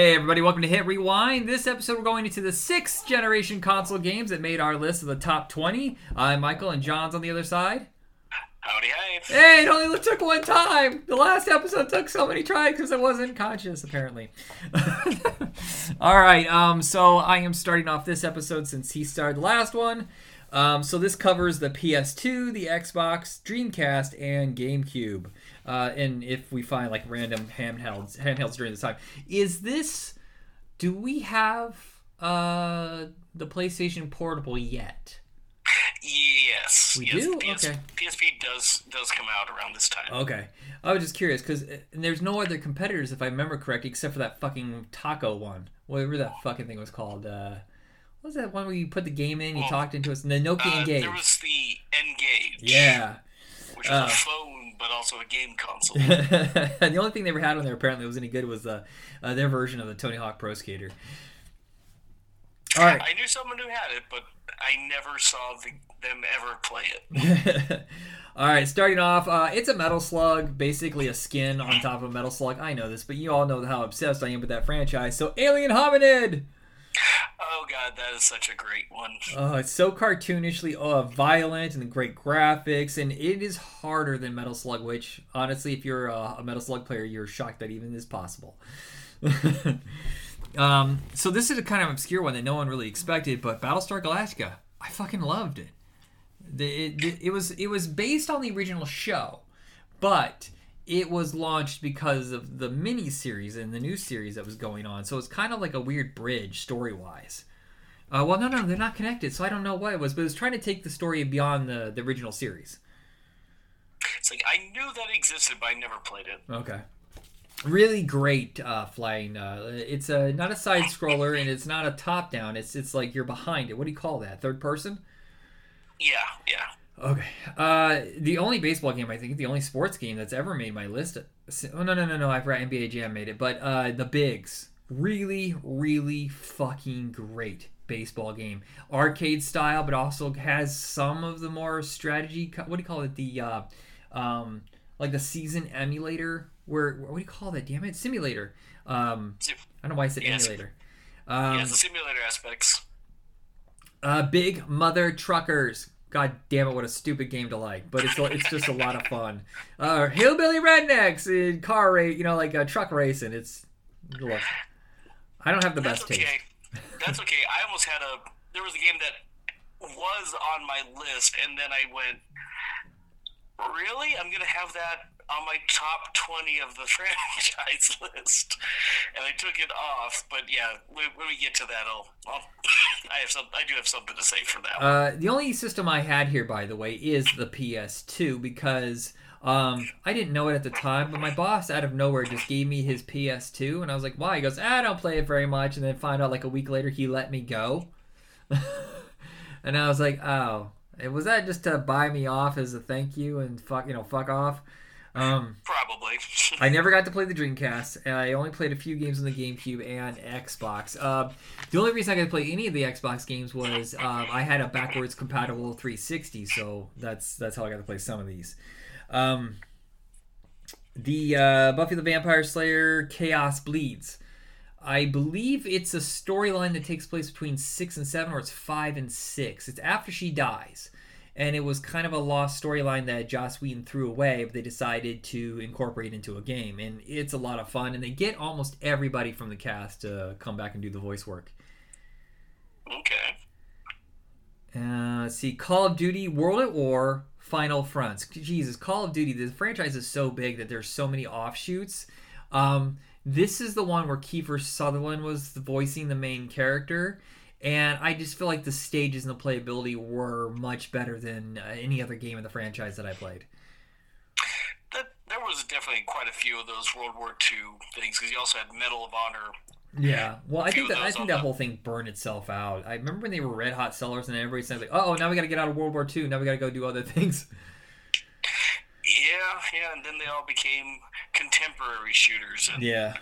Hey everybody, welcome to Hit Rewind. This episode we're going into the sixth generation console games that made our list of the top 20. I'm Michael and John's on the other side. Howdy, hey. Hey, it only took one time. The last episode took so many tries because I wasn't conscious, apparently. All right, um, so I am starting off this episode since he started the last one. Um, so this covers the PS2, the Xbox, Dreamcast, and GameCube. Uh, and if we find like random handhelds, handhelds during this time, is this? Do we have uh, the PlayStation Portable yet? Yes. We yes, do? PS, Okay. PSP does does come out around this time. Okay, I was just curious because there's no other competitors, if I remember correctly, except for that fucking taco one, whatever that fucking thing was called. Uh, what was that one where you put the game in, you Well, talked into us, and the Nokia Uh, Engage? there was the N-Gage. Yeah. Which was uh, a phone, but also a game console. the only thing they ever had on there apparently was any good was uh, uh, their version of the Tony Hawk Pro Skater. All right. I knew someone who had it, but I never saw the, them ever play it. all right, starting off, uh, it's a Metal Slug, basically a skin on top of a Metal Slug. I know this, but you all know how obsessed I am with that franchise. So, Alien Hominid! Oh god, that is such a great one. Oh, it's so cartoonishly uh, violent and great graphics, and it is harder than Metal Slug. Which, honestly, if you're a, a Metal Slug player, you're shocked that even is possible. um, so this is a kind of obscure one that no one really expected, but Battlestar Galactica, I fucking loved it. The, it, it was it was based on the original show, but it was launched because of the mini series and the new series that was going on. So it's kind of like a weird bridge story wise. Uh, well, no, no, they're not connected, so I don't know what it was, but it was trying to take the story beyond the, the original series. It's like I knew that existed, but I never played it. Okay. Really great uh, flying. Uh, it's a not a side scroller and it's not a top down. It's it's like you're behind it. What do you call that? Third person? Yeah, yeah. Okay. Uh, the only baseball game I think, the only sports game that's ever made my list. Oh no no no no! I forgot NBA Jam made it, but uh, the Bigs, really really fucking great baseball game, arcade style, but also has some of the more strategy. What do you call it? The uh, um, like the season emulator. Where what do you call that? Damn it, simulator. Um, I don't know why I said Yes. emulator. Um, yeah, the simulator aspects. uh, Big Mother Truckers. God damn it, what a stupid game to like. But it's it's just a lot of fun. Uh, hillbilly rednecks in car race, you know, like uh, truck racing. It's look. I don't have the That's best taste. okay. That's okay. I almost had a. There was a game that was on my list, and then I went, "Really? I'm gonna have that on my top twenty of the franchise list," and I took it off. But yeah, when, when we get to that, I'll. I'll I have some. I do have something to say for that. Uh, the only system I had here, by the way, is the PS2 because um, I didn't know it at the time, but my boss out of nowhere just gave me his PS2, and I was like, "Why?" He goes, "Ah, "I don't play it very much," and then find out like a week later he let me go, and I was like, "Oh, was that just to buy me off as a thank you and fuck you know fuck off?" Um, Probably. I never got to play the Dreamcast, and I only played a few games on the GameCube and Xbox. Uh, the only reason I got to play any of the Xbox games was um, I had a backwards compatible 360, so that's that's how I got to play some of these. Um, the uh, Buffy the Vampire Slayer Chaos Bleeds. I believe it's a storyline that takes place between six and seven, or it's five and six. It's after she dies and it was kind of a lost storyline that Joss Whedon threw away, but they decided to incorporate into a game, and it's a lot of fun. And they get almost everybody from the cast to come back and do the voice work. okay. Uh, let's see, Call of Duty: World at War, Final Fronts. Jesus, Call of Duty. The franchise is so big that there's so many offshoots. Um, this is the one where Kiefer Sutherland was voicing the main character, and I just feel like the stages and the playability were much better than uh, any other game in the franchise that I played. That, there was definitely quite a few of those World War II things because you also had Medal of Honor. Yeah, well, I think that I think that whole thing burned itself out. I remember when they were red hot sellers, and everybody said like, "Oh, now we got to get out of World War II. Now we got to go do other things." Yeah, yeah, and then they all became contemporary shooters. And Yeah.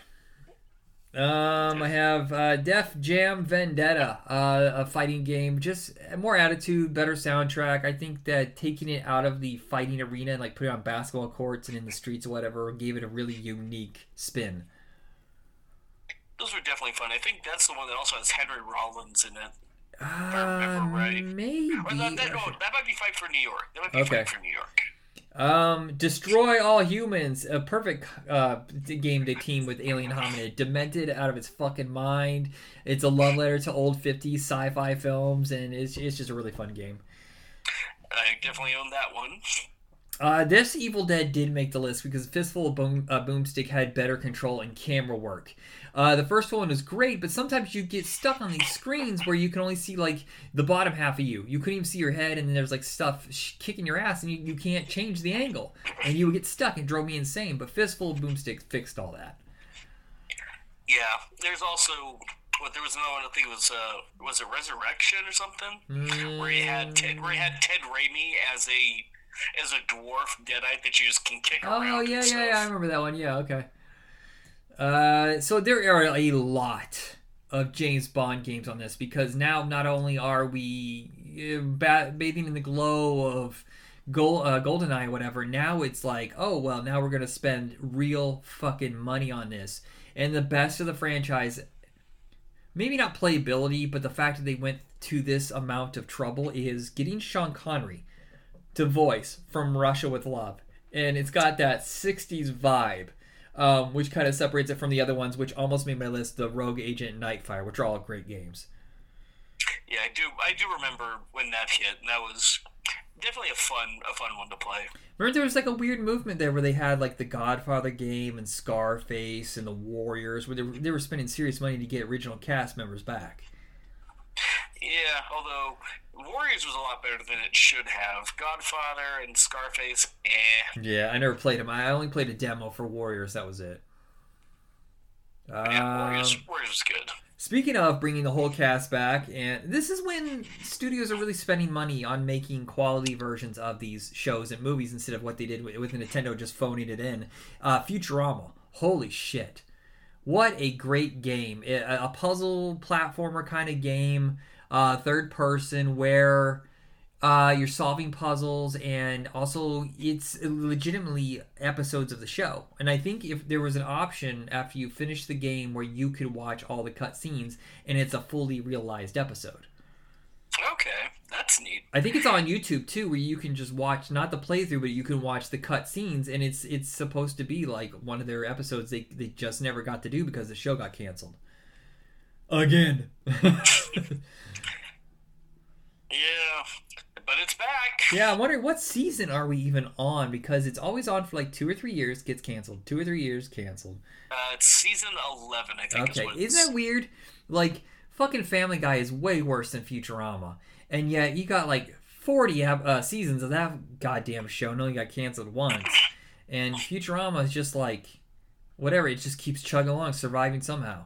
Um, I have uh, Def Jam Vendetta, uh, a fighting game. Just more attitude, better soundtrack. I think that taking it out of the fighting arena and like putting it on basketball courts and in the streets or whatever gave it a really unique spin. those were definitely fun. I think that's the one that also has Henry Rollins in it. Uh, remember right. maybe. Or that, that, no, that might be Fight for New York. That might be Okay. Fight for New York. Um, destroy all humans. A perfect uh, game to team with Alien Hominid. Demented out of its fucking mind. It's a love letter to old 50s sci-fi films, and it's, it's just a really fun game. I definitely own that one. Uh, this Evil Dead did make the list because Fistful of Boom, uh, Boomstick had better control and camera work. Uh, the first one was great, but sometimes you get stuck on these screens where you can only see like the bottom half of you. You couldn't even see your head, and then there's like stuff sh- kicking your ass, and you, you can't change the angle, and you would get stuck. It drove me insane. But Fistful of Boomstick fixed all that. Yeah. There's also what there was another one. I think it was uh was it Resurrection or something where he had Ted where he had Ted Raimi as a as a dwarf deadite that you just can kick Oh around. yeah, yeah, yeah. I remember that one. Yeah, okay. Uh, so there are a lot of James Bond games on this because now not only are we uh, bathing in the glow of Gold, uh, GoldenEye, or whatever. Now it's like, oh well, now we're gonna spend real fucking money on this, and the best of the franchise. Maybe not playability, but the fact that they went to this amount of trouble is getting Sean Connery to voice from Russia with Love. And it's got that 60s vibe, um, which kind of separates it from the other ones, which almost made my list the Rogue Agent and Nightfire, which are all great games. Yeah, I do. I do remember when that hit, and that was definitely a fun, a fun one to play. Remember, there was like a weird movement there where they had like the Godfather game and Scarface and the Warriors, where they were, they were spending serious money to get original cast members back. Yeah, although Warriors was a lot better than it should have. Godfather and Scarface, eh. Yeah, I never played them. I only played a demo for Warriors. That was it. Yeah, Warriors, Um, Warriors was good. Speaking of bringing the whole cast back, and this is when studios are really spending money on making quality versions of these shows and movies instead of what they did with, with Nintendo just phoning it in. Uh, Futurama, holy shit! What a great game! It- a a puzzle platformer kind of game, uh, third person where uh, you're solving puzzles and also it's legitimately episodes of the show. And i think if there was an option after you finish the game where you could watch all the cutscenes and it's a fully realized episode. Okay, that's neat. i think it's on youtube too where you can just watch not the playthrough but you can watch the cutscenes and it's it's supposed to be like one of their episodes they, they just never got to do because the show got canceled. Again Yeah, but it's back. Yeah, I'm wondering what season are we even on because it's always on for like two or three years, gets canceled. Two or three years, canceled. Uh, it's season eleven, I think. Okay, is isn't that weird? Like, fucking Family Guy is way worse than Futurama, and yet you got like 40 uh, seasons of that goddamn show, and only got canceled once. And Futurama is just like, whatever, it just keeps chugging along, surviving somehow.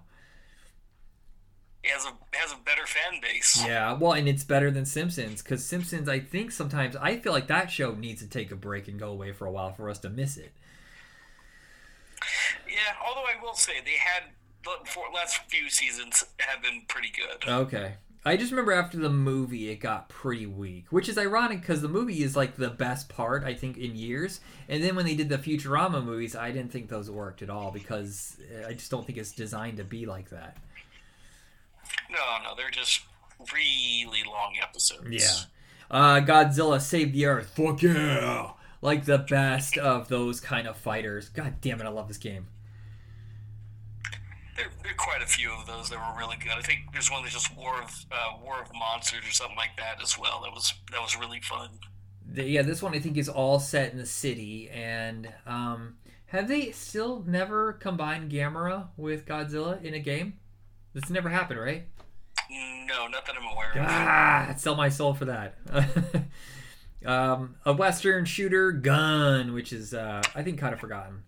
Has a has a better fan base. Yeah, well, and it's better than Simpsons because Simpsons, I think sometimes I feel like that show needs to take a break and go away for a while for us to miss it. Yeah, although I will say they had the four, last few seasons have been pretty good. Okay. I just remember after the movie, it got pretty weak, which is ironic because the movie is like the best part I think in years. And then when they did the Futurama movies, I didn't think those worked at all because uh, I just don't think it's designed to be like that. No, no, they're just really long episodes. Yeah. Uh, Godzilla Save the Earth. Fuck yeah! Like the best of those kind of fighters. God damn it, I love this game. There, there are quite a few of those that were really good. I think there's one that's just War of uh, War of Monsters or something like that as well. That was that was really fun. The- yeah, this one I think is all set in the city, and um, have they still never combined Gamera with Godzilla in a game? This never happened, right? No, not that I'm aware of. Ah, I'd sell my soul for that. um, a Western shooter gun, which is uh, I think kind of forgotten.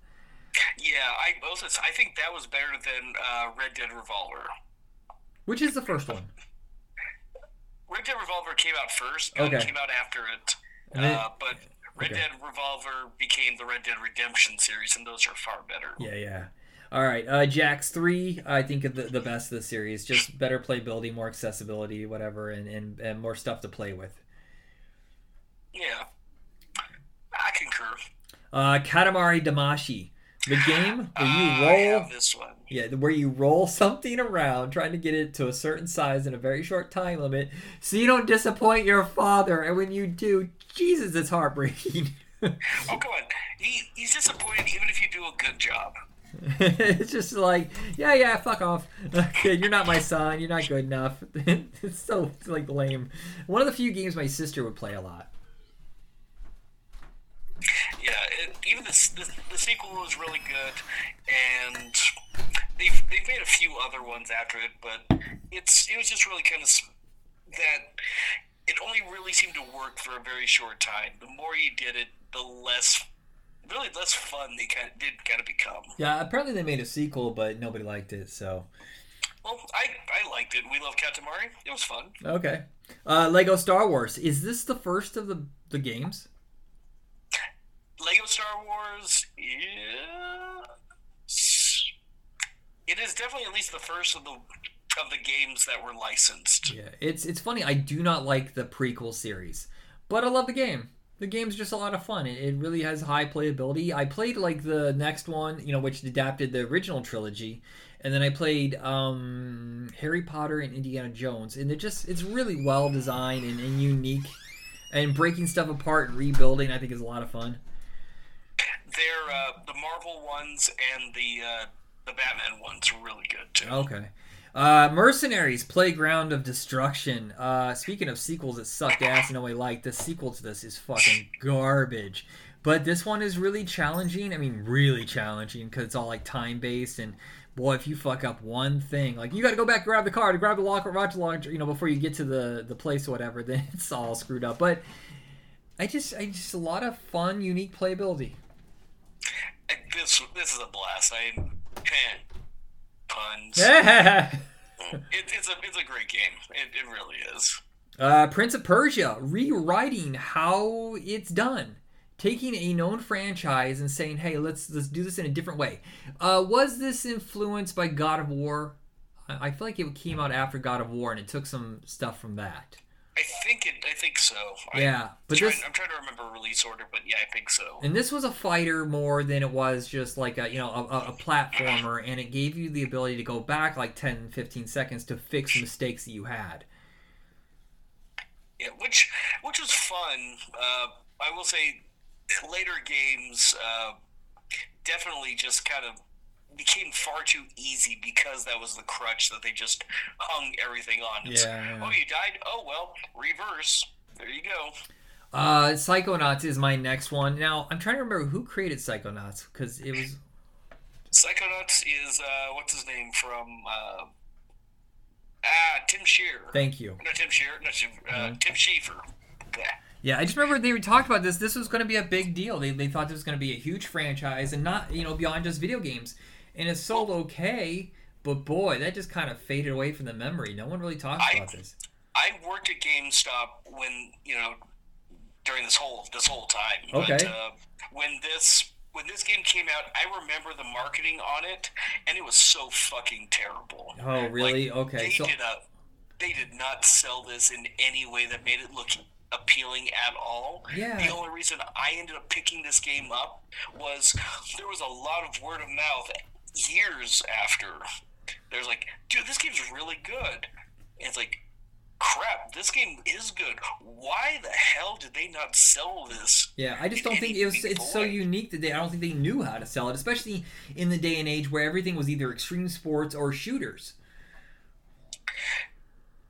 Yeah, I also I think that was better than uh, Red Dead Revolver. Which is the first one? Red Dead Revolver came out first. Gun Okay. came out after it. Then- Uh, but Red okay. Dead Revolver became the Red Dead Redemption series, and those are far better. Yeah, yeah. All right, uh, Jax three. I think the, the best of the series. Just better playability, more accessibility, whatever, and, and, and more stuff to play with. Yeah, I concur. Uh, Katamari Damacy, the game where you roll have this one. Yeah, where you roll something around trying to get it to a certain size in a very short time limit so you don't disappoint your father. And when you do, Jesus, it's heartbreaking. oh, come on. He, he's disappointed even if you do a good job. it's just like, yeah, yeah, fuck off. Okay, you're not my son. You're not good enough. it's so like lame. One of the few games my sister would play a lot. Yeah, it, even the, the, the sequel was really good, and they've they've made a few other ones after it, but it's it was just really kind of that it only really seemed to work for a very short time. The more you did it, the less really less fun they kind of did kind of become. Yeah, apparently they made a sequel, but nobody liked it. So. Well, I, I liked it. We love Katamari. It was fun. Okay. Uh, Lego Star Wars. Is this the first of the the games? Lego Star Wars, yeah. It is definitely at least the first of the of the games that were licensed. Yeah, it's it's funny. I do not like the prequel series, but I love the game. The game's just a lot of fun. It, it really has high playability. I played like the next one, you know, which adapted the original trilogy, and then I played um, Harry Potter and Indiana Jones, and it just it's really well designed and, and unique. And breaking stuff apart and rebuilding, I think, is a lot of fun. They're uh, the Marvel ones and the uh, the Batman ones are really good too. Okay. Uh, Mercenaries, Playground of Destruction. Uh, speaking of sequels that sucked ass and nobody liked, the sequel to this is fucking garbage. But this one is really challenging. I mean, really challenging because it's all like time based and boy, if you fuck up one thing, like you got to go back grab the car to grab the locker, rocket launcher, you know, before you get to the the place or whatever, then it's all screwed up. But I just, I just a lot of fun, unique playability. This this is a blast. I man, puns. it, it's a it's a great game. It, it really is. Uh, Prince of Persia rewriting how it's done, taking a known franchise and saying, "Hey, let's let's do this in a different way." Uh, was this influenced by God of War? I, I feel like it came out after God of War, and it took some stuff from that. I think it. I think so. Yeah, I'm but trying, this, I'm trying to remember release order, but yeah, I think so. And this was a fighter more than it was just like a you know a, a platformer, and it gave you the ability to go back like 10, 15 seconds to fix mistakes that you had. Yeah, which which was fun. Uh, I will say, later games uh, definitely just kind of became far too easy because that was the crutch that they just hung everything on. It's, yeah, Oh, you died? Oh, well, reverse. There you go. Uh, Psychonauts is my next one. Now, I'm trying to remember who created Psychonauts because it was. Psychonauts is, uh, what's his name from. Uh, ah, Tim Schafer. Thank you. Not Tim Schafer, not Tim, uh, uh-huh. Tim Schafer. Yeah. Yeah, I just remember they talked about this. This was going to be a big deal. They, they thought this was going to be a huge franchise and not, you know, beyond just video games and it sold okay. But boy, that just kind of faded away from the memory. No one really talks I, about this. I worked at GameStop when you know during this whole this whole time. Okay. But, uh, when this when this game came out, I remember the marketing on it, and it was so fucking terrible. Oh, really? Like, okay. They so did a, they did not sell this in any way that made it look appealing at all. Yeah. The only reason I ended up picking this game up was there was a lot of word of mouth years after, there's like, dude, this game's really good. And it's like, crap, this game is good. Why the hell did they not sell this? Yeah, I just don't think it was. It's so unique that they. I don't think they knew how to sell it, especially in the day and age where everything was either extreme sports or shooters.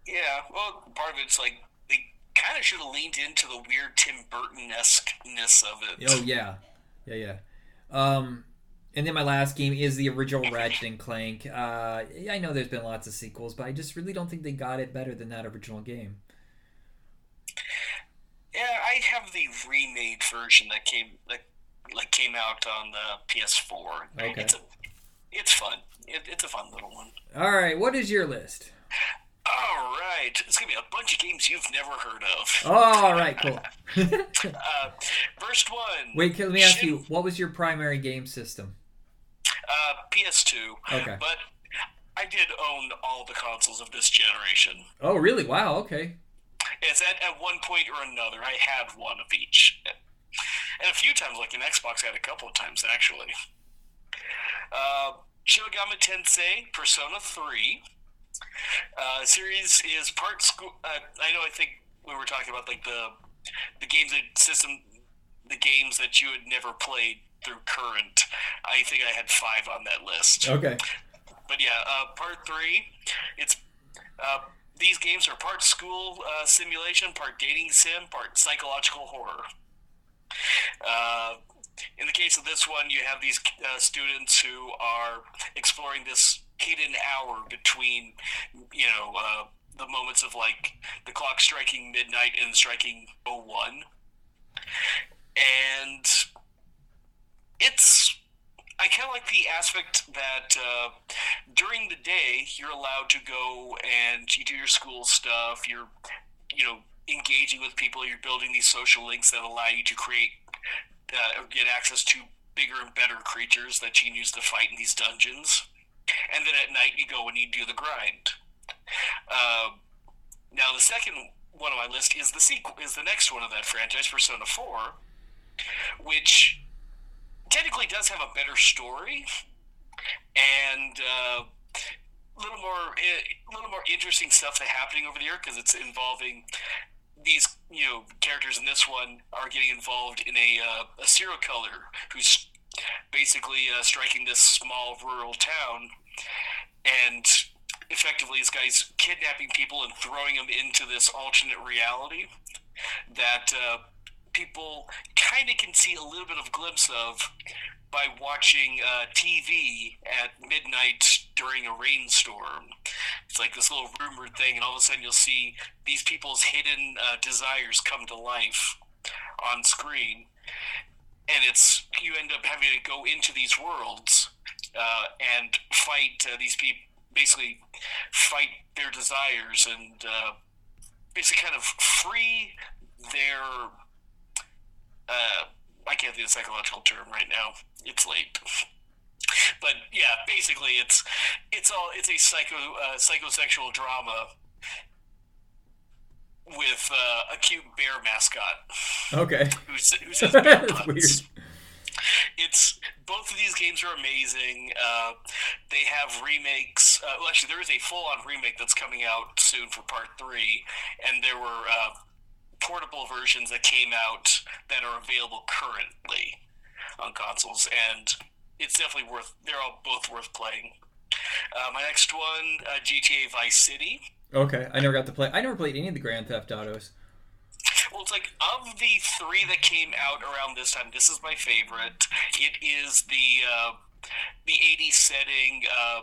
Yeah, well, part of it's like they kind of should have leaned into the weird Tim Burton esqueness of it. Oh yeah, yeah, yeah. Um, and then my last game is the original Ratchet and Clank. Uh, I know there's been lots of sequels, but I just really don't think they got it better than that original game. Yeah, I have the remade version that came that like came out on the PS4. Okay. It's a, it's fun. It, it's a fun little one. All right, what is your list? All right, it's gonna be a bunch of games you've never heard of. All right, cool. uh, first one. Wait, let me ask Shin- you, what was your primary game system? Uh, PS2. Okay. But I did own all the consoles of this generation. Oh, really? Wow. Okay. It's at, at one point or another, I had one of each. And a few times, like an Xbox, I had a couple of times, actually. Uh, Shin Megami Tensei Persona 3. Uh, series is part school. Uh, I know. I think we were talking about like the the games that system, the games that you had never played through current. I think I had five on that list. Okay. But yeah, uh, part three. It's uh, these games are part school uh, simulation, part dating sim, part psychological horror. Uh, in the case of this one, you have these uh, students who are exploring this hidden hour between, you know, uh, the moments of like the clock striking midnight and striking 01. And it's I kind of like the aspect that uh, during the day you're allowed to go and you do your school stuff. You're, you know, engaging with people. You're building these social links that allow you to create uh, or get access to bigger and better creatures that you can use to fight in these dungeons. And then at night you go and you do the grind. Uh, now the second one on my list is the sequel, is the next one of that franchise, Persona Four, which technically does have a better story and uh, a little more a little more interesting stuff that's happening over the year because it's involving these you know characters in this one are getting involved in a uh, a serial killer who's basically uh, striking this small rural town and effectively this guy's kidnapping people and throwing them into this alternate reality that uh, people kind of can see a little bit of glimpse of by watching uh, TV at midnight during a rainstorm. It's like this little rumored thing, and all of a sudden you'll see these people's hidden uh, desires come to life on screen, and it's you end up having to go into these worlds uh, and fight uh, these people, basically fight their desires and uh, basically kind of free their uh, I can't think of the psychological term right now. It's late. But yeah, basically, it's it's all it's a psycho uh, psychosexual drama with uh, a cute bear mascot. Okay. Who, who says bear puns. It's both of these games are amazing. Uh, they have remakes. Uh, well, actually, there is a full-on remake that's coming out soon for Part Three, and there were uh, portable versions that came out that are available currently on consoles, and it's definitely worth. They're all both worth playing. Uh, my next one, uh, GTA Vice City. Okay, I never got to play. I never played any of the Grand Theft Autos. Well, it's like of the three that came out around this time, this is my favorite. It is the uh, the '80s setting. Uh,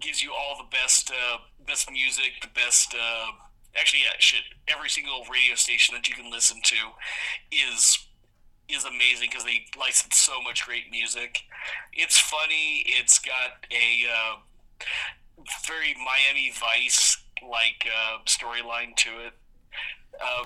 gives you all the best uh, best music, the best uh, actually, yeah, shit. Every single radio station that you can listen to is is amazing because they license so much great music. It's funny. It's got a uh, very Miami Vice like uh, storyline to it. Uh,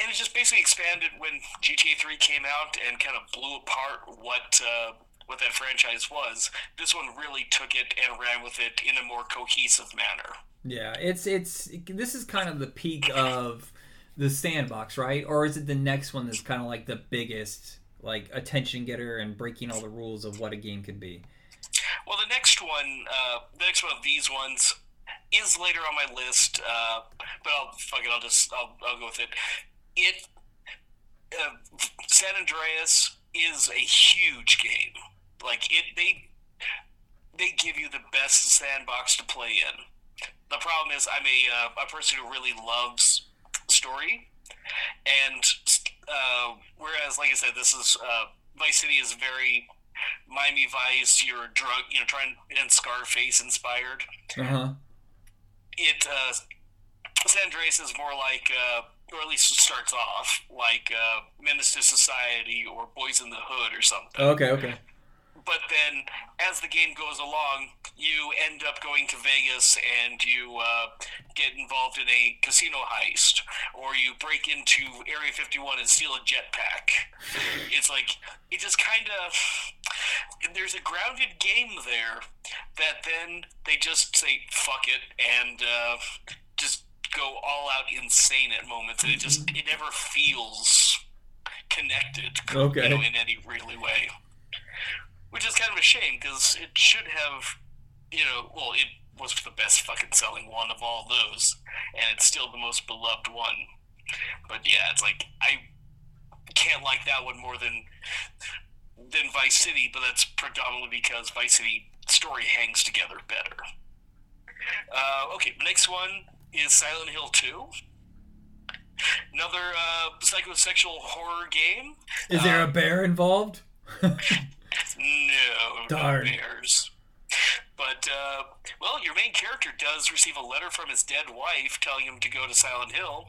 and it just basically expanded when GTA 3 came out and kind of blew apart what uh, what that franchise was. This one really took it and ran with it in a more cohesive manner. Yeah, it's it's this is kind of the peak of the sandbox, right? Or is it the next one that's kind of like the biggest like attention getter and breaking all the rules of what a game could be? Well, the next one, uh, the next one of these ones is later on my list, uh, but I'll fuck it. I'll just I'll, I'll go with it. It uh, San Andreas is a huge game. Like it, they they give you the best sandbox to play in the problem is I'm a uh, a person who really loves story, and uh, whereas, like I said, this is uh, Vice City is very Miami Vice. You're drug, you know, trying and Scarface inspired. Uh-huh. It uh, San Andreas is more like, uh, or at least it starts off like uh, Menace to Society or Boys in the Hood or something. Okay, okay but then as the game goes along, you end up going to Vegas and you uh, get involved in a casino heist, or you break into Area 51 and steal a jetpack. It's like it just kind of there's a grounded game there that then they just say fuck it and uh, just go all out insane at moments, and it just it never feels connected, okay. you know, in any really way which is kind of a shame because it should have, you know, well, it was the best fucking selling one of all those, and it's still the most beloved one. But yeah, it's like I can't like that one more than than Vice City, but that's predominantly because Vice City story hangs together better. Uh, okay, next one is Silent Hill 2. Another uh, psychosexual horror game. Is there a Um, bear involved? No, Darn. no bears. But uh, well, your main character does receive a letter from his dead wife telling him to go to Silent Hill,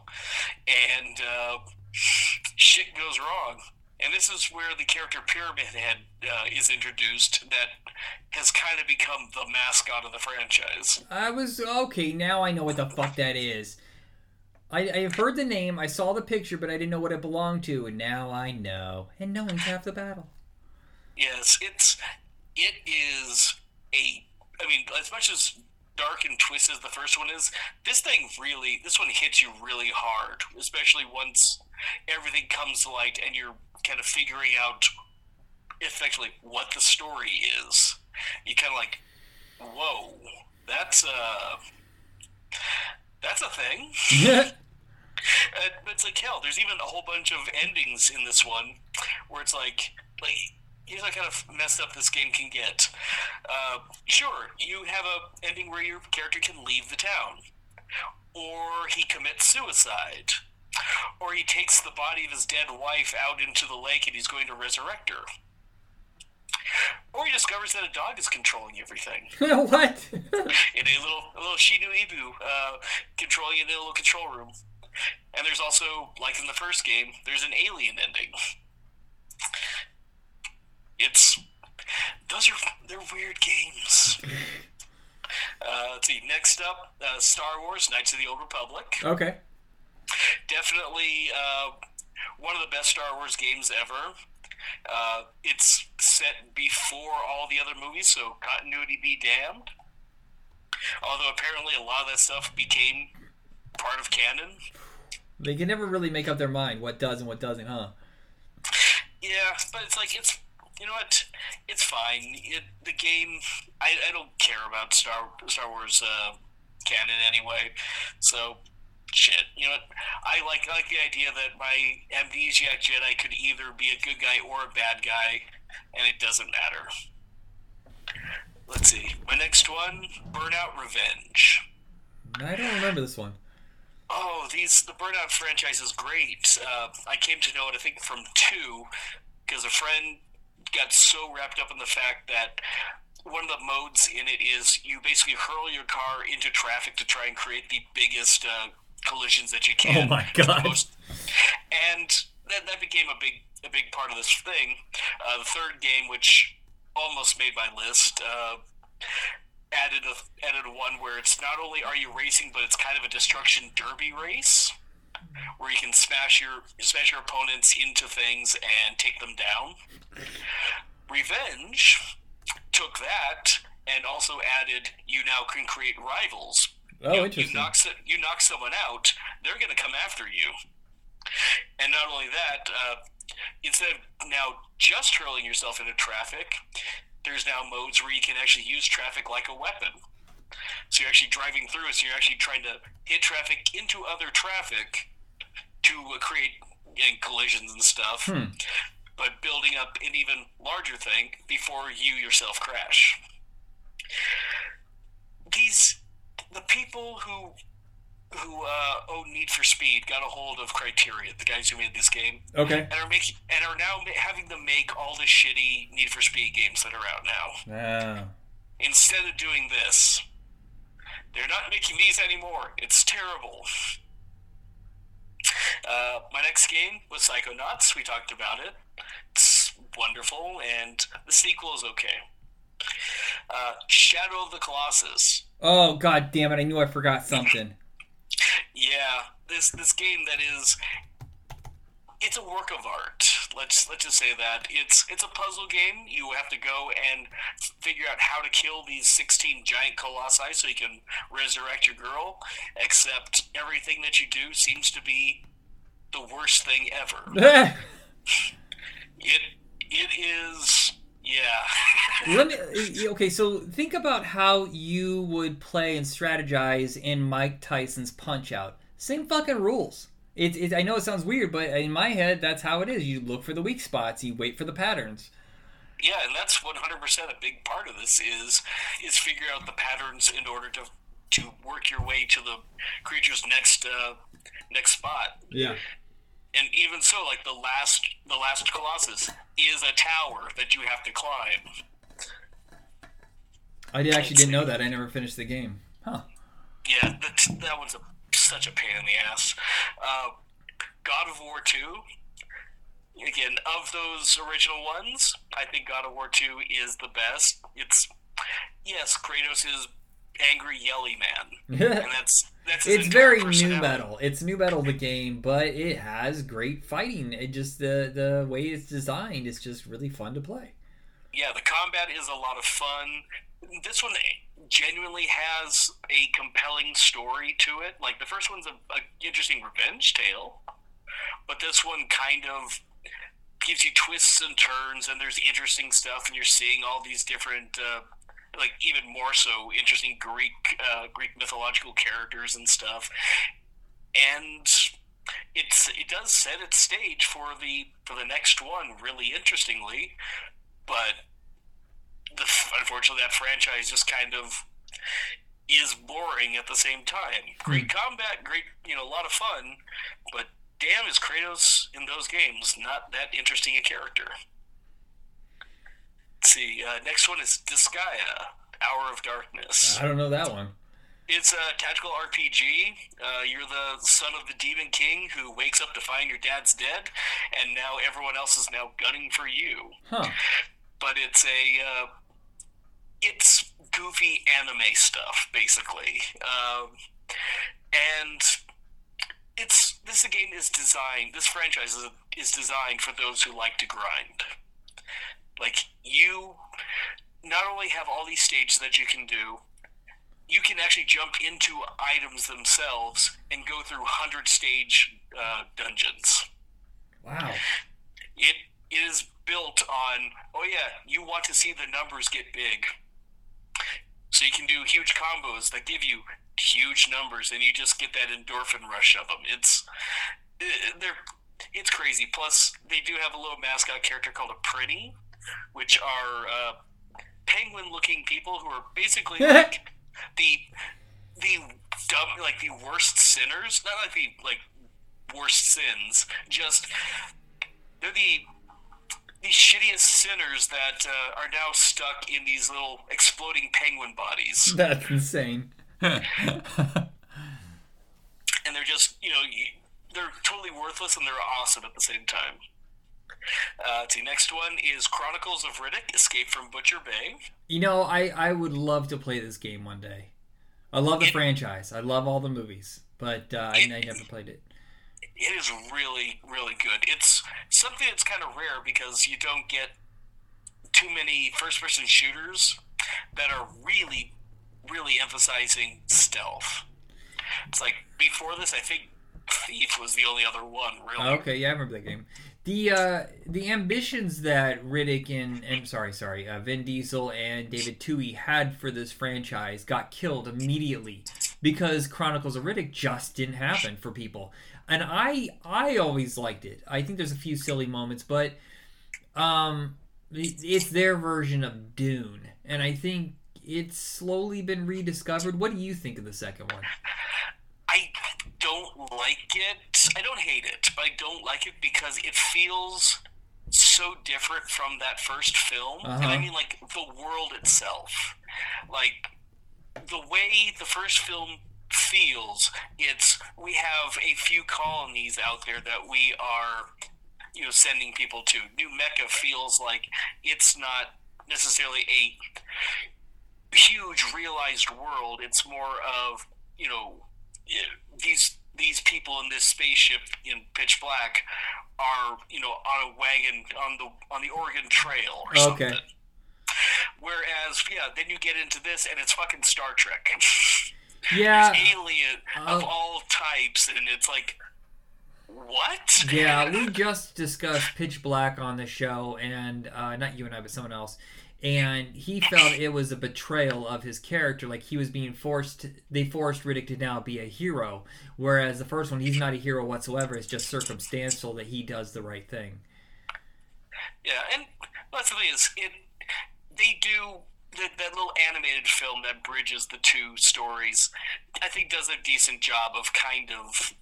and uh, shit goes wrong. And this is where the character Pyramid Head uh, is introduced, that has kind of become the mascot of the franchise. I was okay. Now I know what the fuck that is. I, I have heard the name. I saw the picture, but I didn't know what it belonged to, and now I know. And knowing's half the battle. Yes, it's it is a. I mean, as much as dark and twisted as the first one is, this thing really, this one hits you really hard, especially once everything comes to light and you're kind of figuring out effectively what the story is. You kind of like, whoa, that's a that's a thing. Yeah. it's like hell. There's even a whole bunch of endings in this one where it's like, like here's how kind of messed up this game can get. Uh, sure, you have a ending where your character can leave the town, or he commits suicide, or he takes the body of his dead wife out into the lake and he's going to resurrect her. Or he discovers that a dog is controlling everything what? in a little a little Shinu Ibu uh, controlling it in a little control room. And there's also, like in the first game, there's an alien ending. It's those are they're weird games. Uh, let's see. Next up, uh, Star Wars: Knights of the Old Republic. okay. Definitely uh, one of the best Star Wars games ever. Uh, it's set before all the other movies, so continuity be damned. Although apparently a lot of that stuff became part of canon. They can never really make up their mind what does and what doesn't, huh? Yeah, but it's like it's you know what? It's fine. It, the game, I, I don't care about Star Star Wars uh, canon anyway. So shit. You know what? I like I like the idea that my amnesiac Jedi could either be a good guy or a bad guy, and it doesn't matter. Let's see. My next one, Burnout Revenge. I don't remember this one. Oh, these the Burnout franchise is great. Uh, I came to know it, I think, from two, because a friend got so wrapped up in the fact that one of the modes in it is you basically hurl your car into traffic to try and create the biggest uh, collisions that you can. Oh my God. And that, that became a big a big part of this thing. Uh, the third game, which almost made my list. Uh, added a added one where it's not only are you racing, but it's kind of a destruction derby race, where you can smash your smash your opponents into things and take them down. Revenge took that and also added you now can create rivals. Oh, you, interesting. You knock you knock someone out, they're going to come after you. And not only that, uh, instead of now just hurling yourself into traffic, there's now modes where you can actually use traffic like a weapon. So you're actually driving through it, so you're actually trying to hit traffic into other traffic to uh, create collisions and stuff, Hmm. but building up an even larger thing before you yourself crash. These, the people who who uh, own Need for Speed got a hold of Criteria, the guys who made this game, Okay. and are making and are now having them make all the shitty Need for Speed games that are out now. Ah. Instead of doing this, they're not making these anymore. It's terrible. Uh, my next game was Psychonauts. We talked about it. It's wonderful, and the sequel is okay. Uh, Shadow of the Colossus. Oh god damn it! I knew I forgot something. Yeah, this this game that is it's a work of art. Let's let's just say that it's it's a puzzle game. You have to go and figure out how to kill these sixteen giant colossi so you can resurrect your girl. Except everything that you do seems to be the worst thing ever. It it is yeah. Let me. Okay, so think about how you would play and strategize in Mike Tyson's Punch Out. Same fucking rules. It, it, I know it sounds weird, but in my head, that's how it is. You look for the weak spots. You wait for the patterns. Yeah, and that's 100% a big part of this is is figure out the patterns in order to to work your way to the creature's next uh, next spot. Yeah. And even so, like the last the last colossus is a tower that you have to climb. I did, actually didn't know that. I never finished the game. Huh. Yeah, that, that one's a, such a pain in the ass. Uh, God of War 2, again, of those original ones, I think God of War 2 is the best. It's, yes, Kratos is angry yelly man. and that's that's it's very new metal. It's new metal the game, but it has great fighting. It just the the way it's designed is just really fun to play. Yeah, the combat is a lot of fun. This one genuinely has a compelling story to it. Like the first one's a, a interesting revenge tale, but this one kind of gives you twists and turns, and there's interesting stuff, and you're seeing all these different, uh, like even more so interesting Greek uh, Greek mythological characters and stuff, and it's it does set its stage for the for the next one really interestingly, but unfortunately that franchise just kind of is boring at the same time. Great combat, great you know a lot of fun, but damn is Kratos in those games not that interesting a character. Let's see, uh, next one is Disgaea, Hour of Darkness. I don't know that one. It's a tactical RPG. Uh, you're the son of the Demon King who wakes up to find your dad's dead, and now everyone else is now gunning for you. Huh. But it's a uh, it's goofy anime stuff basically, um, and it's this game is designed. This franchise is, is designed for those who like to grind. Like you, not only have all these stages that you can do, you can actually jump into items themselves and go through hundred stage uh, dungeons. Wow. It is built on oh yeah, you want to see the numbers get big, so you can do huge combos that give you huge numbers, and you just get that endorphin rush of them. It's uh, they're it's crazy. Plus, they do have a little mascot character called a Prinny, which are uh, penguin-looking people who are basically like the the dumb, like the worst sinners. Not like the like worst sins. Just they're the the shittiest sinners that uh, are now stuck in these little exploding penguin bodies, That's insane. and they're just you know they're totally worthless and they're awesome at the same time. Uh, the next one is Chronicles of Riddick: Escape from Butcher Bay. you know, I I would love to play this game one day. I love the It- franchise. I love all the movies, but uh, I, I never played it. It is really, really good. It's something that's kind of rare because you don't get too many first person shooters that are really, really emphasizing stealth. It's like before this, I think Thief was the only other one, really. Okay, yeah, I remember that game. The uh, the ambitions that Riddick and, and sorry, sorry, uh, Vin Diesel and David Twohy had for this franchise got killed immediately because Chronicles of Riddick just didn't happen for people. And I I always liked it. I think there's a few silly moments, but um, it's their version of Dune, and I think it's slowly been rediscovered. What do you think of the second one? I don't like it. I don't hate it, but I don't like it because it feels so different from that first film. And I Uh-huh. mean, like, the world itself. Like, the way the first film feels, it's we have a few colonies out there that we are, you know, sending people to. New Mecca feels like it's not necessarily a huge realized world. It's more of, you know, these these people in this spaceship in pitch black are you know on a wagon on the on the Oregon Trail or Okay. something. Whereas, yeah, then you get into this and it's fucking Star Trek. Yeah, There's alien of Uh, all types, and it's like what? Yeah, we just discussed Pitch Black on the show, and uh, not you and I, but someone else. And he felt it was a betrayal of his character, like he was being forced. They forced Riddick to now be a hero, whereas the first one, he's not a hero whatsoever. It's just circumstantial that he does the right thing. Yeah, and that's the thing is, it they do that, that little animated film that bridges the two stories. I think does a decent job of kind of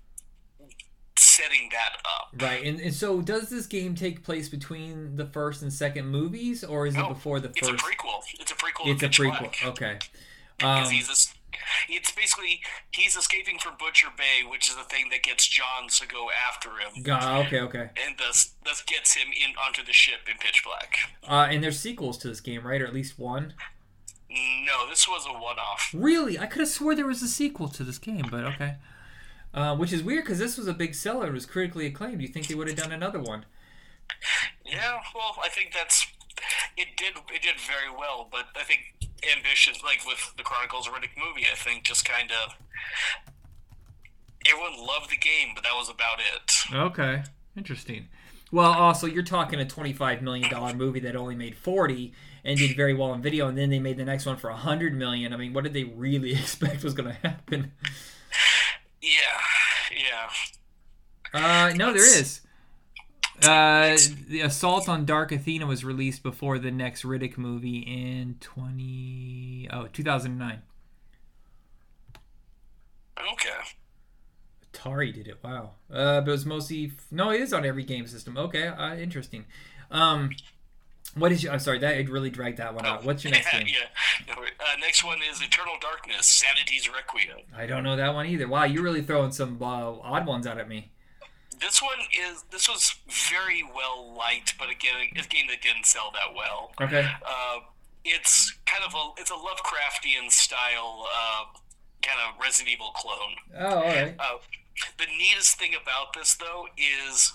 setting that up. Right, and, and so does this game take place between the first and second movies, or is it before the first? It's a prequel. It's a prequel. It's a prequel. Black. Okay. Because Um, he's a, it's basically he's escaping from Butcher Bay, which is the thing that gets John to go after him, got- okay, okay. and thus thus gets him in onto the ship in Pitch Black. Uh, and there's sequels to this game, right? Or at least one. No, this was a one-off. Really, I could have swore there was a sequel to this game, but okay. Uh, which is weird because this was a big seller and was critically acclaimed. You think they would have done another one? Yeah, well, I think that's it. Did it did very well, but I think ambitions, like with the Chronicles of Riddick movie, I think just kind of everyone loved the game, but that was about it. Okay, interesting. Well, also you're talking a twenty-five million dollar movie that only made forty and did very well in video, and then they made the next one for a hundred million. I mean, what did they really expect was going to happen? Yeah, yeah. Uh, no, there is. Uh, the Assault on Dark Athena was released before the next Riddick movie in 20 oh 2009. Okay. Atari did it. Wow. Uh, but it was mostly no, it is on every game system. Okay, uh, interesting. Um, what is your? I'm sorry, that it really dragged that one out. What's your next yeah, game? Yeah. No, uh, next one is Eternal Darkness: Sanity's Requiem. I don't know that one either. Wow, you're really throwing some uh, odd ones out at me. This one is this was very well liked, but again, it's a game that didn't sell that well. Okay. Uh, it's kind of a it's a Lovecraftian style uh, kind of Resident Evil clone. Oh, all right. Uh, the neatest thing about this though is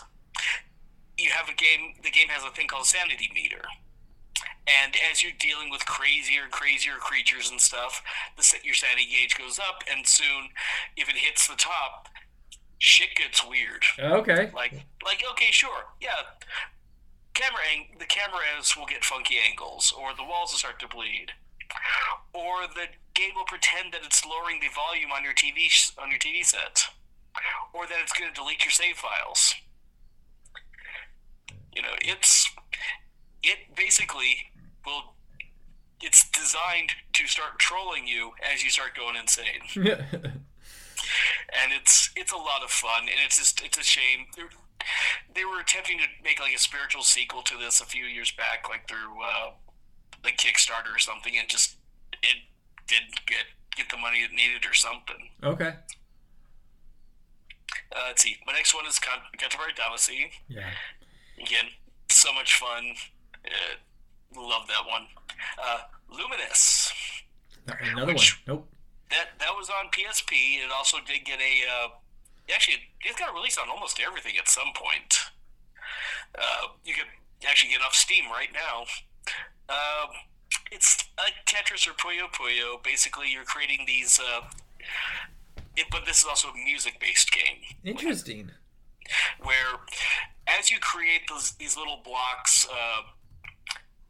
you have a game. The game has a thing called sanity meter, and as you're dealing with crazier and crazier creatures and stuff, the your sanity gauge goes up, and soon, if it hits the top, shit gets weird. Okay. Like, like okay, sure, yeah. Camera ang- the cameras will get funky angles, or the walls will start to bleed, or the game will pretend that it's lowering the volume on your TV sh- on your TV set, or that it's going to delete your save files. You know, it's it basically will. It's designed to start trolling you as you start going insane and it's it's a lot of fun and it's just it's a shame They're, they were attempting to make like a spiritual sequel to this a few years back like through uh like kickstarter or something and just it didn't get get the money it needed or something okay. uh, let's see my next one is Con- Katamari Damacy Yeah. again so much fun uh, love that one uh, Lumines Another Which- one. Nope. That that was on PSP. It also did get a uh, actually it's got a release on almost everything at some point. Uh, you could actually get off Steam right now. Um, it's like Tetris or Puyo Puyo. Basically, you're creating these. Uh, it, but this is also a music-based game Interesting. where as you create those these little blocks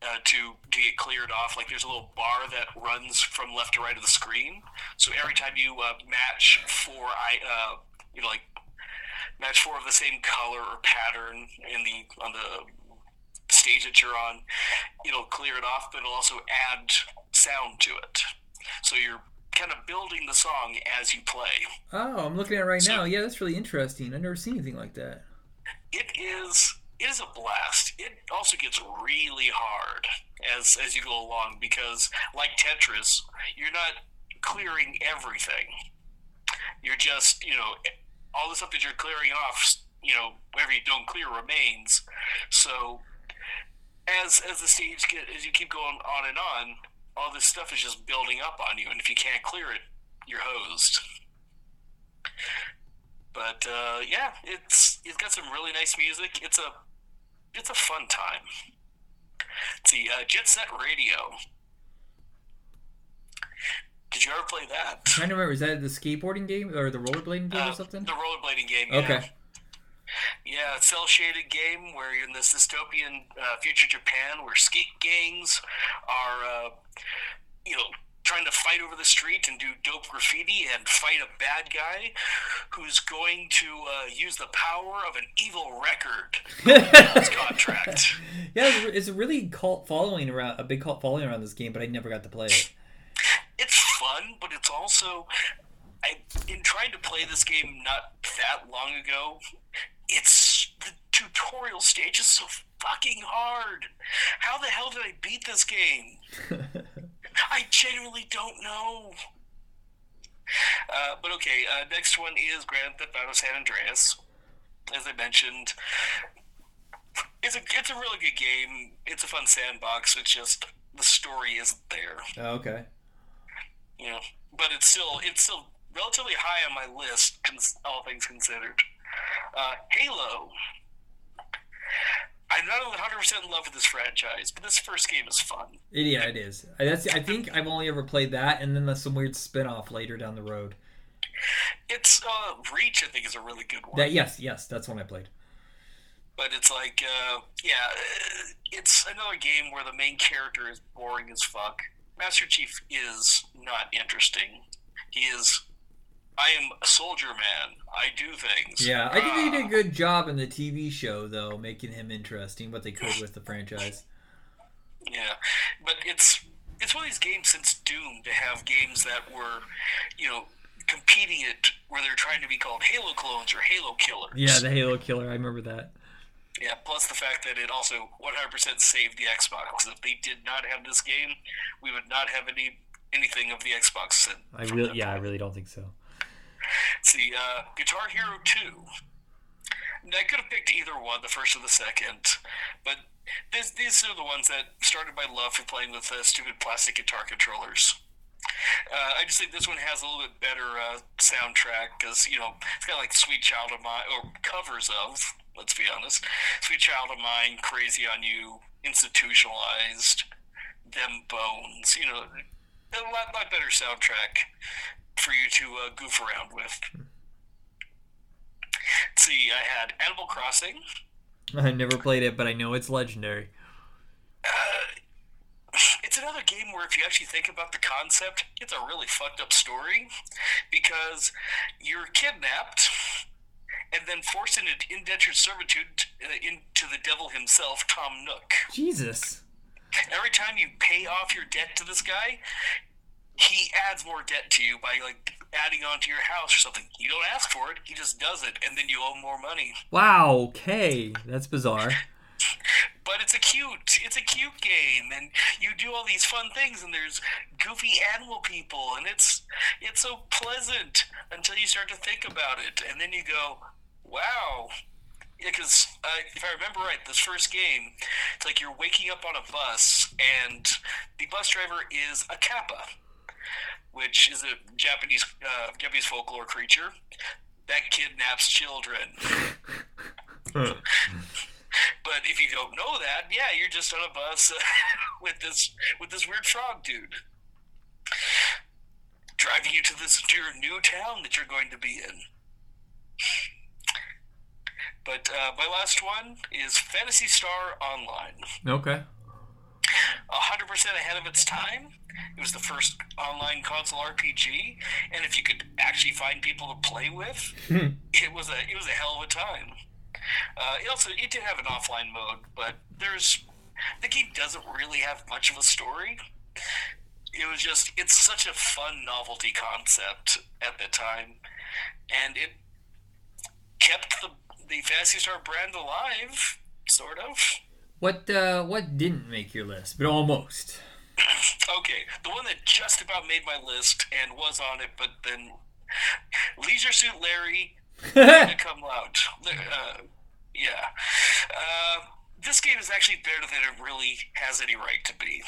uh, to to get cleared off, like there's a little bar that runs from left to right of the screen. So every time you uh, match four, I uh, you know like match four of the same color or pattern in the on the stage that you're on, it'll clear it off, but it'll also add sound to it. So you're kind of building the song as you play. Oh, I'm looking at it right So- now. Yeah, that's really interesting. I've never seen anything like that. it is it is a blast. It also gets really hard as as you go along because like Tetris, you're not clearing everything. You're just, you know, all the stuff that you're clearing off, you know, whatever you don't clear remains. So as as the stage get as you keep going on and on, all this stuff is just building up on you and if you can't clear it, you're hosed. But uh, yeah, it's it's got some really nice music. It's a it's a fun time. Let's see, uh, Jet Set Radio. Did you ever play that? trying to remember, is that the skateboarding game or the rollerblading game Uh, or something? The rollerblading game. Yeah. Okay. Yeah, cell shaded game where you're in this dystopian uh, future Japan where skate gangs are, uh, you know, trying to fight over the street and do dope graffiti and fight a bad guy who's going to uh, use the power of an evil record his contract. Yeah, it's a really cult following around a big cult following around this game, but I never got to play it. It's fun, but it's also I in trying to play this game not that long ago. It's the tutorial stage is so fucking hard. How the hell did I beat this game? I genuinely don't know. Uh, but okay, uh, next one is Grand Theft Auto San Andreas. As I mentioned, it's a it's a really good game. It's a fun sandbox. It's just the story isn't there. Oh, okay. You know, but it's still it's still relatively high on my list, all things considered. Uh, Halo. I'm not 100 percent in love with this franchise, but this first game is fun. Yeah, it is. That's I think I've only ever played that, and then some weird spin-off later down the road. It's uh, Reach. I think is a really good one. That yes, yes, that's one I played. But it's like, uh, yeah, it's another game where the main character is boring as fuck. Master Chief is not interesting. He is I am a soldier man. I do things. Yeah, I think they did a uh, good job in the TV show, though, making him interesting. What they could with the franchise. Yeah, but it's it's one of these games since Doom to have games that were, you know, competing it where they're trying to be called Halo clones or Halo killers. Yeah, the Halo killer. I remember that. Yeah, plus the fact that it also 100% saved the Xbox. If they did not have this game, we would not have any anything of the Xbox. I really, yeah, I really don't think so. See, uh, Guitar Hero 2. I could have picked either one, the first or the second, but this, these are the ones that started my love for playing with uh, stupid plastic guitar controllers. Uh, I just think this one has a little bit better uh, soundtrack because you know it's got like "Sweet Child of Mine" or covers of. Let's be honest, "Sweet Child of Mine," "Crazy on You," "Institutionalized," "Them Bones." You know, a lot, lot better soundtrack for you to uh, goof around with. Let's see, I had Animal Crossing. I never played it, but I know it's legendary. Uh, it's another game where, if you actually think about the concept, it's a really fucked up story because you're kidnapped and then forced into indentured servitude uh, into the devil himself, Tom Nook. Jesus. Every time you pay off your debt to this guy, he adds more debt to you by like adding on to your house or something. You don't ask for it; he just does it, and then you owe more money. Wow. Okay, that's bizarre. but it's a cute, it's a cute game, and you do all these fun things, and there's goofy animal people, and it's it's so pleasant until you start to think about it, and then you go, wow. Because uh, if I remember right, this first game, it's like you're waking up on a bus, and the bus driver is a kappa which is a Japanese uh, Japanese folklore creature that kidnaps children. but if you don't know that, yeah, you're just on a bus with this with this weird frog dude driving you to this to your new town that you're going to be in. But uh, my last one is Phantasy Star Online. Okay. 100% ahead of its time. It was the first online console RPG, and if you could actually find people to play with, hmm. it was a it was a hell of a time. Uh, it also it did have an offline mode, but there's the game doesn't really have much of a story. It was just it's such a fun novelty concept at the time, and it kept the the Phantasy Star brand alive, sort of. What uh, what didn't make your list, but almost? okay, the one that just about made my list and was on it, but then Leisure Suit Larry Cum Laude. Uh, yeah, uh, this game is actually better than it really has any right to be.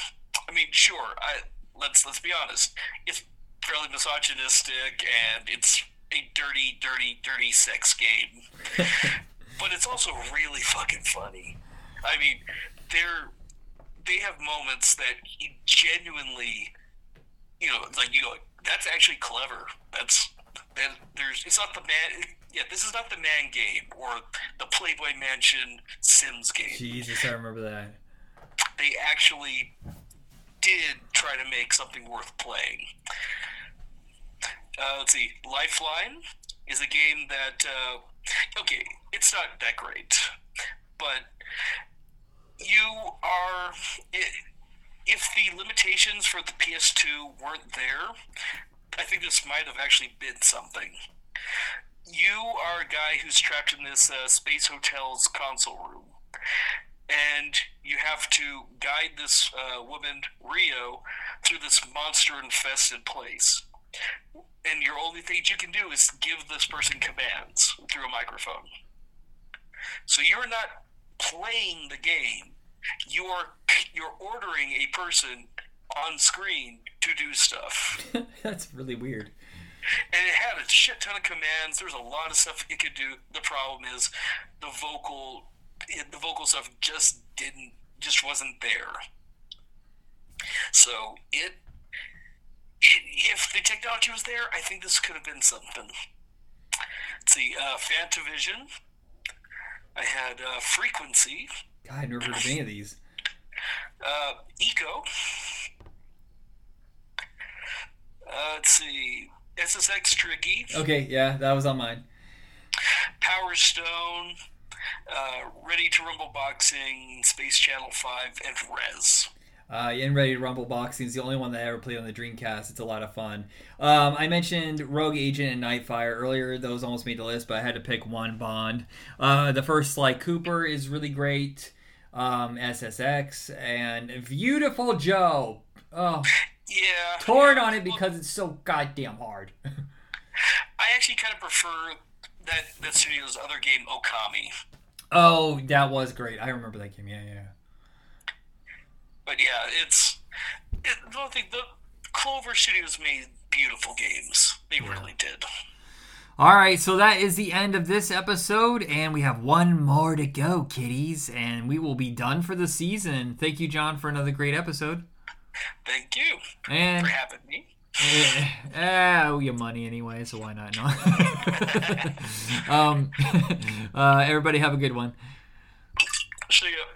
I mean, sure, I, let's let's be honest. It's fairly misogynistic and it's a dirty, dirty, dirty sex game, but it's also really fucking funny. I mean, they're they have moments that genuinely, you know, like you go, that's actually clever. That's that. There's it's not the man. Yeah, this is not the Man game or the Playboy Mansion Sims game. Jesus, I remember that. They actually did try to make something worth playing. Uh, let's see. Lifeline is a game that, uh, okay, it's not that great, but you are. If the limitations for the PS2 weren't there, I think this might have actually been something. You are a guy who's trapped in this uh, space hotel's console room, and you have to guide this uh, woman, Rio, through this monster infested place. And your only thing you can do is give this person commands through a microphone. So you're not playing the game. You're you're ordering a person on screen to do stuff. That's really weird. And it had a shit ton of commands. There's a lot of stuff it could do. The problem is the vocal the vocal stuff just didn't just wasn't there. So it, it if the technology was there, I think this could have been something. Let's see, uh, Fantavision. I had uh, Frequency. God, I never heard of any of these. Uh, Ico. Uh, let's see, SSX Tricky. Okay, yeah, that was on mine. Power Stone. Uh, Ready to Rumble Boxing, Space Channel 5, and Rez. Uh, and Ready to Rumble Boxing is the only one that I ever played on the Dreamcast. It's a lot of fun. Um, I mentioned Rogue Agent and Nightfire earlier. Those almost made the list, but I had to pick one Bond. Uh, the first Sly Cooper is really great. Um, SSX and Beautiful Joe. Oh, yeah. Torn on it because it's so goddamn hard. I actually kind of prefer that that studio's other game, Okami. Oh, that was great. I remember that game. Yeah, yeah. But yeah, it's it, the thing. The Clover Studios made beautiful games. They yeah. really did. All right, so that is the end of this episode, and we have one more to go, kiddies, and we will be done for the season. Thank you, John, for another great episode. Thank you and for having me. Eh, I owe you money anyway, so why not? No. um, uh, everybody have a good one. See ya.